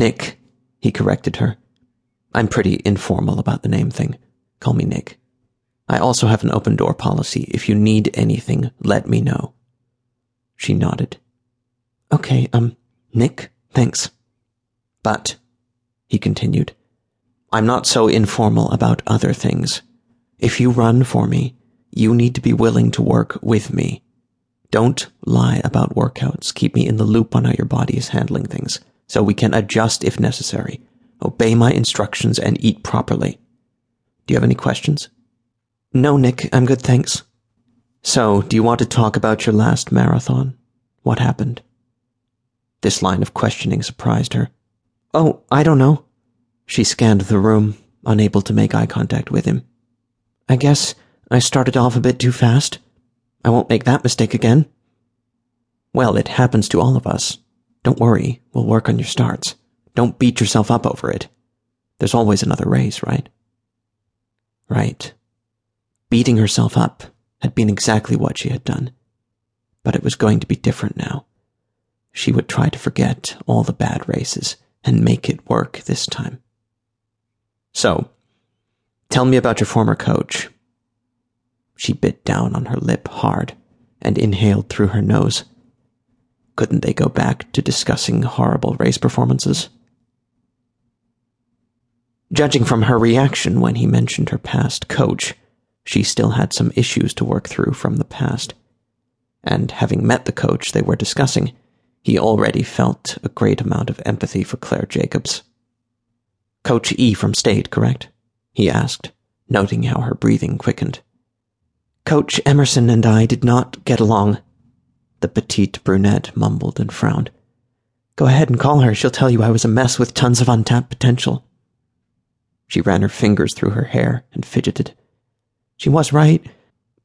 Nick, he corrected her. I'm pretty informal about the name thing. Call me Nick. I also have an open door policy. If you need anything, let me know. She nodded. Okay, um, Nick, thanks. But, he continued, I'm not so informal about other things. If you run for me, you need to be willing to work with me. Don't lie about workouts. Keep me in the loop on how your body is handling things, so we can adjust if necessary. Obey my instructions and eat properly. Do you have any questions? No, Nick, I'm good, thanks. So, do you want to talk about your last marathon? What happened? This line of questioning surprised her. Oh, I don't know. She scanned the room, unable to make eye contact with him. I guess I started off a bit too fast. I won't make that mistake again. Well, it happens to all of us. Don't worry, we'll work on your starts. Don't beat yourself up over it. There's always another race, right? Right. Beating herself up had been exactly what she had done. But it was going to be different now. She would try to forget all the bad races and make it work this time. So, tell me about your former coach. She bit down on her lip hard and inhaled through her nose. Couldn't they go back to discussing horrible race performances? Judging from her reaction when he mentioned her past coach, she still had some issues to work through from the past. And having met the coach they were discussing, he already felt a great amount of empathy for Claire Jacobs. Coach E from State, correct? he asked, noting how her breathing quickened. Coach Emerson and I did not get along, the petite brunette mumbled and frowned. Go ahead and call her. She'll tell you I was a mess with tons of untapped potential. She ran her fingers through her hair and fidgeted. She was right.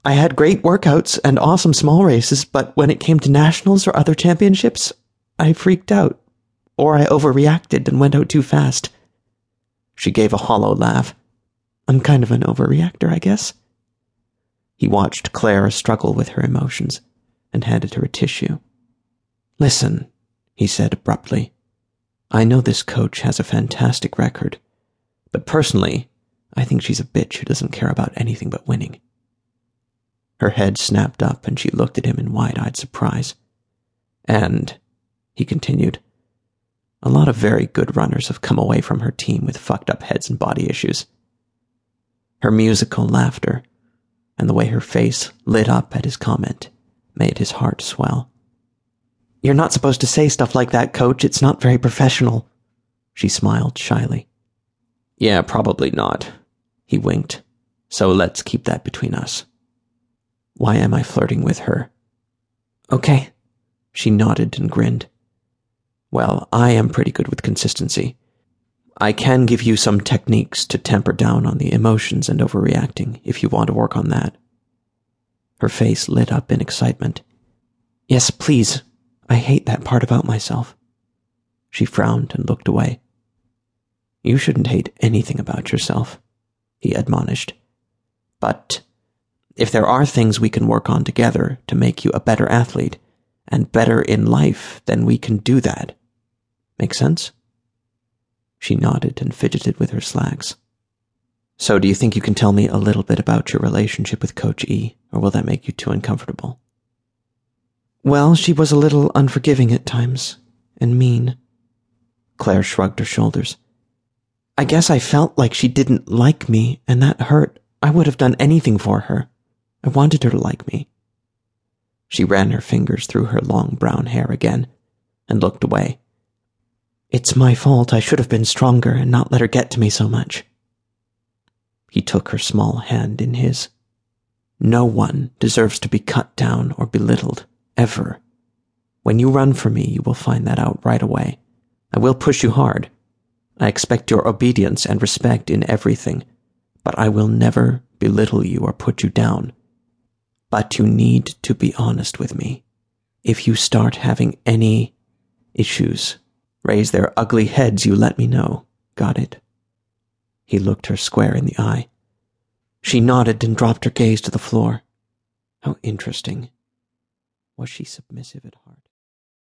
I had great workouts and awesome small races, but when it came to nationals or other championships, I freaked out. Or I overreacted and went out too fast. She gave a hollow laugh. I'm kind of an overreactor, I guess. He watched Claire struggle with her emotions and handed her a tissue. Listen, he said abruptly. I know this coach has a fantastic record, but personally, I think she's a bitch who doesn't care about anything but winning. Her head snapped up and she looked at him in wide eyed surprise. And, he continued, a lot of very good runners have come away from her team with fucked up heads and body issues. Her musical laughter and the way her face lit up at his comment made his heart swell. You're not supposed to say stuff like that, coach. It's not very professional. She smiled shyly. Yeah, probably not. He winked. So let's keep that between us. Why am I flirting with her? Okay. She nodded and grinned. Well, I am pretty good with consistency. I can give you some techniques to temper down on the emotions and overreacting if you want to work on that. Her face lit up in excitement. Yes, please. I hate that part about myself. She frowned and looked away. You shouldn't hate anything about yourself, he admonished. But if there are things we can work on together to make you a better athlete and better in life, then we can do that. Make sense? She nodded and fidgeted with her slacks. So, do you think you can tell me a little bit about your relationship with Coach E, or will that make you too uncomfortable? Well, she was a little unforgiving at times, and mean. Claire shrugged her shoulders. I guess I felt like she didn't like me, and that hurt. I would have done anything for her. I wanted her to like me. She ran her fingers through her long brown hair again and looked away. It's my fault. I should have been stronger and not let her get to me so much. He took her small hand in his. No one deserves to be cut down or belittled, ever. When you run for me, you will find that out right away. I will push you hard. I expect your obedience and respect in everything, but I will never belittle you or put you down. But you need to be honest with me. If you start having any issues, raise their ugly heads, you let me know. Got it? He looked her square in the eye. She nodded and dropped her gaze to the floor. How interesting. Was she submissive at heart?